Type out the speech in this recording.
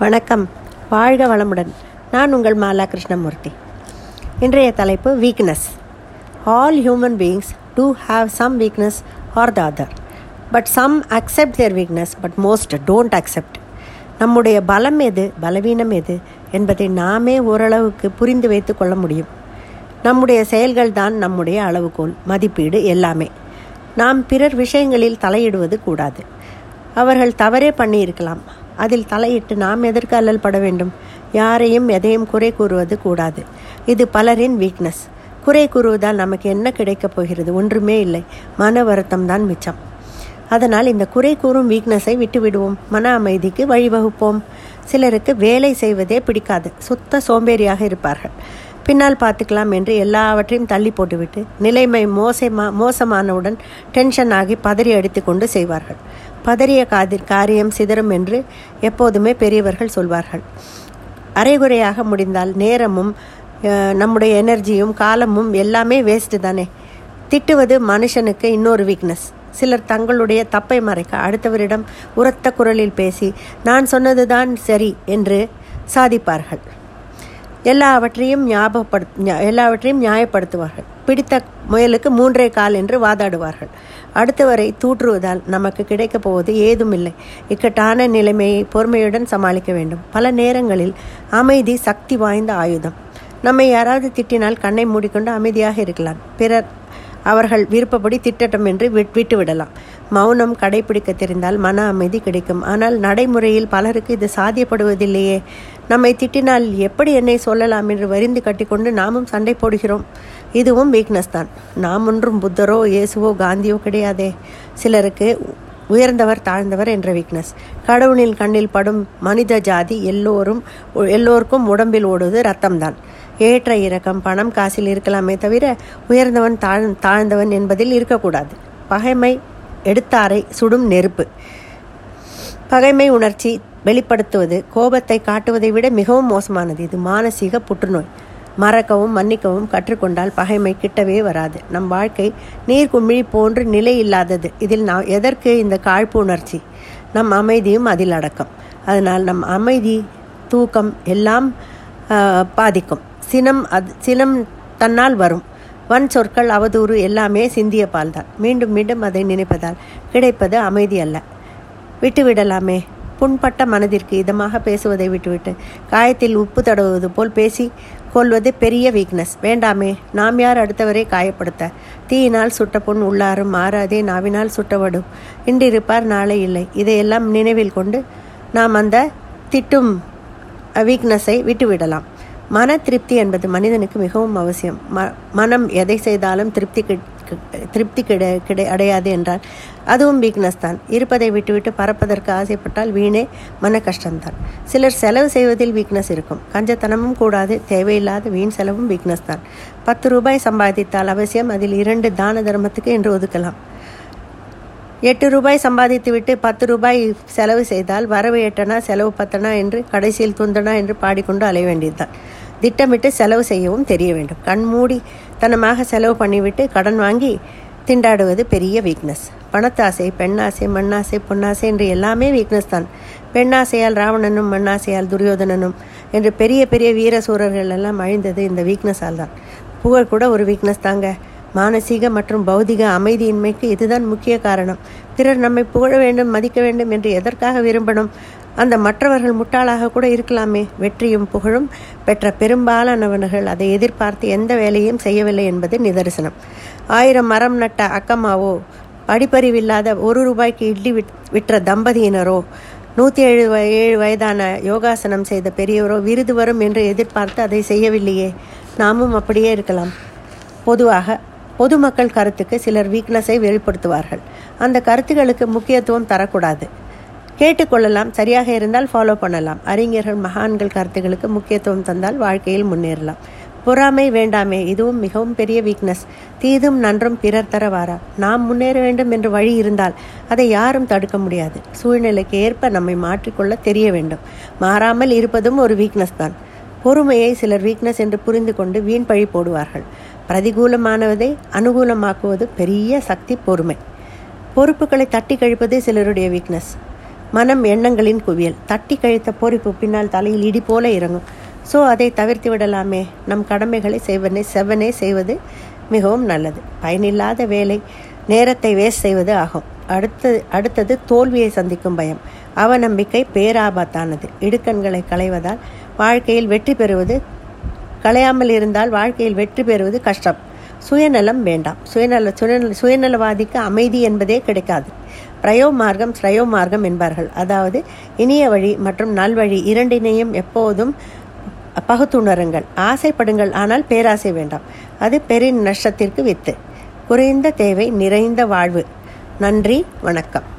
வணக்கம். வாழ்க வளமுடன். நான் உங்கள் மாலா கிருஷ்ணமூர்த்தி. இன்றைய தலைப்பு weakness all human beings do have some weakness or the other but some accept their weakness but most don't accept நம்முடைய பலம் எது பலவீனம் எது என்பதை நாமே ஓரளவுக்கு புரிந்து வைத்து கொள்ள முடியும். நம்முடைய செயல்கள் தான் நம்முடைய அளவுகோல் மதிப்பீடு எல்லாமே. நாம் பிறர் விஷயங்களில் தலையிடுவது கூடாது. அவர்கள் தவறே பண்ணியிருக்கலாம். அதில் தலையிட்டு நாம் எதற்கு அல்லல் பட வேண்டும். யாரையும் எதையும் குறை கூறுவது கூடாது. இது பலரின் வீக்னஸ் குறை கூறுவதால் நமக்கு என்ன கிடைக்கப் போகிறது? ஒன்றுமே இல்லை. மன வருத்தம் தான் மிச்சம். அதனால் இந்த குறை கூறும் வீக்னஸை விட்டுவிடுவோம். மன அமைதிக்கு வழிவகுப்போம். சிலருக்கு வேலை செய்வதே பிடிக்காது. சுத்த சோம்பேறியாக இருப்பார்கள். பின்னால் பார்த்துக்கலாம் என்று எல்லாவற்றையும் தள்ளி போட்டுவிட்டு நிலைமை மோசமா மோசமானவுடன் டென்ஷன் ஆகி பதறி அடித்து கொண்டு செய்வார்கள். பதறிய காதிர் காரியம் சிதறும் என்று எப்போதுமே பெரியவர்கள் சொல்வார்கள். அரைகுறையாக முடிந்தால் நேரமும் நம்முடைய எனர்ஜியும் காலமும் எல்லாமே வேஸ்ட்டு தானே. திட்டுவது மனுஷனுக்கு இன்னொரு வீக்னஸ் சிலர் தங்களுடைய தப்பை மறைக்க அடுத்தவரிடம் உரத்த குரலில் பேசி நான் சொன்னதுதான் சரி என்று சாதிப்பார்கள். எல்லாவற்றையும் ஞாபகப்படுத்த எல்லாவற்றையும் நியாயப்படுத்துவார்கள். பிடித்த முயலுக்கு மூன்றே கால் என்று வாதாடுவார்கள். அடுத்தவரை தூற்றுவதால் நமக்கு கிடைக்கப் போவது ஏதுமில்லை. இக்கட்டான நிலைமையை பொறுமையுடன் சமாளிக்க வேண்டும். பல நேரங்களில் அமைதி சக்தி வாய்ந்த ஆயுதம். நம்மை யாராவது திட்டினால் கண்ணை மூடிக்கொண்டு அமைதியாக இருக்கலாம். பிறர் அவர்கள் விருப்பப்படி திட்டட்டும் என்று விட் விட்டுவிடலாம். மௌனம் கடைபிடிக்க தெரிந்தால் மன அமைதி கிடைக்கும். ஆனால் நடைமுறையில் பலருக்கு இது சாத்தியப்படுவதில்லையே நம்மை திட்டினால் எப்படி என்னை சொல்லலாம் என்று வரிந்து கட்டிக்கொண்டு நாமும் சண்டை போடுகிறோம். இதுவும் வீக்னஸ் தான். நாம் ஒன்றும் புத்தரோ இயேசுவோ காந்தியோ கிடையாதே. சிலருக்கு உயர்ந்தவர் தாழ்ந்தவர் என்ற வீக்னஸ் கடவுளின் கண்ணில் படும் மனித ஜாதி எல்லோரும் எல்லோருக்கும் உடம்பில் ஓடுவது ரத்தம்தான். ஏற்ற இறக்கம் பணம் காசில் இருக்கலாமே தவிர உயர்ந்தவன் தாழ் தாழ்ந்தவன் என்பதில் இருக்கக்கூடாது. பகைமை எடுத்தாரை சுடும் நெருப்பு. பகைமை உணர்ச்சி வெளிப்படுத்துவது கோபத்தை காட்டுவதை விட மிகவும் மோசமானது. இது மானசீக புற்றுநோய். மறக்கவும் மன்னிக்கவும் கற்றுக்கொண்டால் பகைமை கிட்டவே வராது. நம் வாழ்க்கை நீர்க்குமிழி போன்று நிலை இல்லாதது. இதில் நான் எதற்கு இந்த காழ்ப்பு உணர்ச்சி? நம் அமைதியும் அதில் அடக்கம். அதனால் நம் அமைதி தூக்கம் எல்லாம் பாதிக்கும். சினம் அது சினம் தன்னால் வரும். வன் சொற்கள் அவதூறு எல்லாமே சிந்திய பால்தான். மீண்டும் மீண்டும் அதை நினைப்பதால் கிடைப்பது அமைதி அல்ல. விட்டுவிடலாமே. புண்பட்ட மனதிற்கு இதமாக பேசுவதை விட்டுவிட்டு காயத்தில் உப்பு தடவுவது போல் பேசி கொள்வது பெரிய வீக்னஸ் வேண்டாமே நாம் யார் அடுத்தவரை காயப்படுத்த? தீயினால் சுட்ட புண் உள்ளாரும் மாறாதே நாவினால் சுட்டவடும். இன்றிருப்பார் நாளை இல்லை. இதையெல்லாம் நினைவில் கொண்டு நாம் அந்த திட்டும் வீக்னஸை விட்டுவிடலாம். மன திருப்தி என்பது மனிதனுக்கு மிகவும் அவசியம். ம மனம் எதை செய்தாலும் திருப்தி திருப்தி கிடை கிடை அடையாது என்றால் அதுவும் வீக்னஸ் தான். இருப்பதை விட்டுவிட்டு பறப்பதற்கு ஆசைப்பட்டால் வீணே மன கஷ்டம்தான். சிலர் செலவு செய்வதில் வீக்னஸ் இருக்கும். கஞ்சத்தனமும் கூடாது தேவையில்லாத வீண் செலவும் வீக்னஸ் தான். பத்து ரூபாய் சம்பாதித்தால் அவசியம் அதில் இரண்டு தான தர்மத்துக்கு என்று ஒதுக்கலாம். எட்டு ரூபாய் சம்பாதித்துவிட்டு பத்து ரூபாய் செலவு செய்தால் வரவு எட்டனா செலவு பத்தனா என்று கடைசியில் துந்தனா என்று பாடிக்கொண்டு அலைய வேண்டியதுதான். திட்டமிட்டு செலவு செய்யவும் தெரிய வேண்டும். கண்மூடி தனமாக செலவு பண்ணிவிட்டு கடன் வாங்கி திண்டாடுவது பெரிய வீக்னஸ் பணத்தாசை பெண்ணாசை மண்ணாசை பொன்னாசை என்று எல்லாமே வீக்னஸ் தான். பெண்ணாசையால் ராவணனும் மண்ணாசையால் துரியோதனனும் என்று பெரிய பெரிய வீர சூரர்கள் எல்லாம் அழிந்தது இந்த வீக்னஸால் தான். புகழ் கூட ஒரு வீக்னஸ் தாங்க. மானசீக மற்றும் பௌதிக அமைதியின்மைக்கு இதுதான் முக்கிய காரணம். பிறர் நம்மை புகழ வேண்டும் மதிக்க வேண்டும் என்று எதற்காக விரும்பணும்? அந்த மற்றவர்கள் முட்டாளாக கூட இருக்கலாமே. வெற்றியும் புகழும் பெற்ற பெரும்பாலானவர்கள் அதை எதிர்பார்த்து எந்த வேலையும் செய்யவில்லை என்பது நிதர்சனம். ஆயிரம் மரம் நட்ட அக்கம்மாவோ படிப்பறிவில்லாத ஒரு ரூபாய்க்கு இட்லி விற்ற தம்பதியினரோ நூற்றி ஏழு ஏழு வயதான யோகாசனம் செய்த பெரியவரோ விருது வரும் என்று எதிர்பார்த்து அதை செய்யவில்லையே. நாமும் அப்படியே இருக்கலாம். பொதுவாக பொதுமக்கள் கருத்துக்கு சிலர் வீக்னஸை வெளிப்படுத்துவார்கள். அந்த கருத்துகளுக்கு முக்கியத்துவம் தரக்கூடாது. கேட்டுக்கொள்ளலாம். சரியாக இருந்தால் ஃபாலோ பண்ணலாம். அறிஞர்கள் மகான்கள் கருத்துகளுக்கு முக்கியத்துவம் தந்தால் வாழ்க்கையில் முன்னேறலாம். பொறாமை வேண்டாமே இதுவும் மிகவும் பெரிய வீக்னஸ் தீதும் நன்றும் பிறர் தர வாரா. நாம் முன்னேற வேண்டும் என்று வழி இருந்தால் அதை யாரும் தடுக்க முடியாது. சூழ்நிலைக்கு ஏற்ப நம்மை மாற்றிக்கொள்ள தெரிய வேண்டும். மாறாமல் இருப்பதும் ஒரு வீக்னஸ் தான். பொறுமையை சிலர் வீக்னஸ் என்று புரிந்து கொண்டு வீண் பழி போடுவார்கள். பிரதிகூலமானதை அனுகூலமாக்குவது பெரிய சக்தி பொறுமை. பொறுப்புகளை தட்டி கழிப்பது சிலருடைய வீக்னஸ் மனம் எண்ணங்களின் குவியல். தட்டி கழித்த பொறிப்பு பின்னால் தலையில் இடி போல இறங்கும். ஸோ அதை தவிர்த்து விடலாமே. நம் கடமைகளை செய்வனே செவ்வனே செய்வது மிகவும் நல்லது. பயனில்லாத வேலை நேரத்தை வேஸ்ட் செய்வது ஆகும். அடுத்தது அடுத்தது தோல்வியை சந்திக்கும் பயம். அவநம்பிக்கை பேராபத்தானது. இடுக்கண்களை களைவதால் வாழ்க்கையில் வெற்றி பெறுவது களையாமல் இருந்தால் வாழ்க்கையில் வெற்றி பெறுவது கஷ்டம். சுயநலம் வேண்டாம். சுயநல சுயநல சுயநலவாதிக்கு அமைதி என்பதே கிடைக்காது. பிரயோ மார்க்கம் ஸ்ரயோ மார்க்கம் என்பார்கள். அதாவது இனிய வழி மற்றும் நல்வழி இரண்டினையும் எப்போதும் பகுத்துணருங்கள். ஆசைப்படுங்கள் ஆனால் பேராசை வேண்டாம். அது பெரிய நஷ்டத்திற்கு வித்து. குறைந்த தேவை நிறைந்த வாழ்வு. நன்றி வணக்கம்.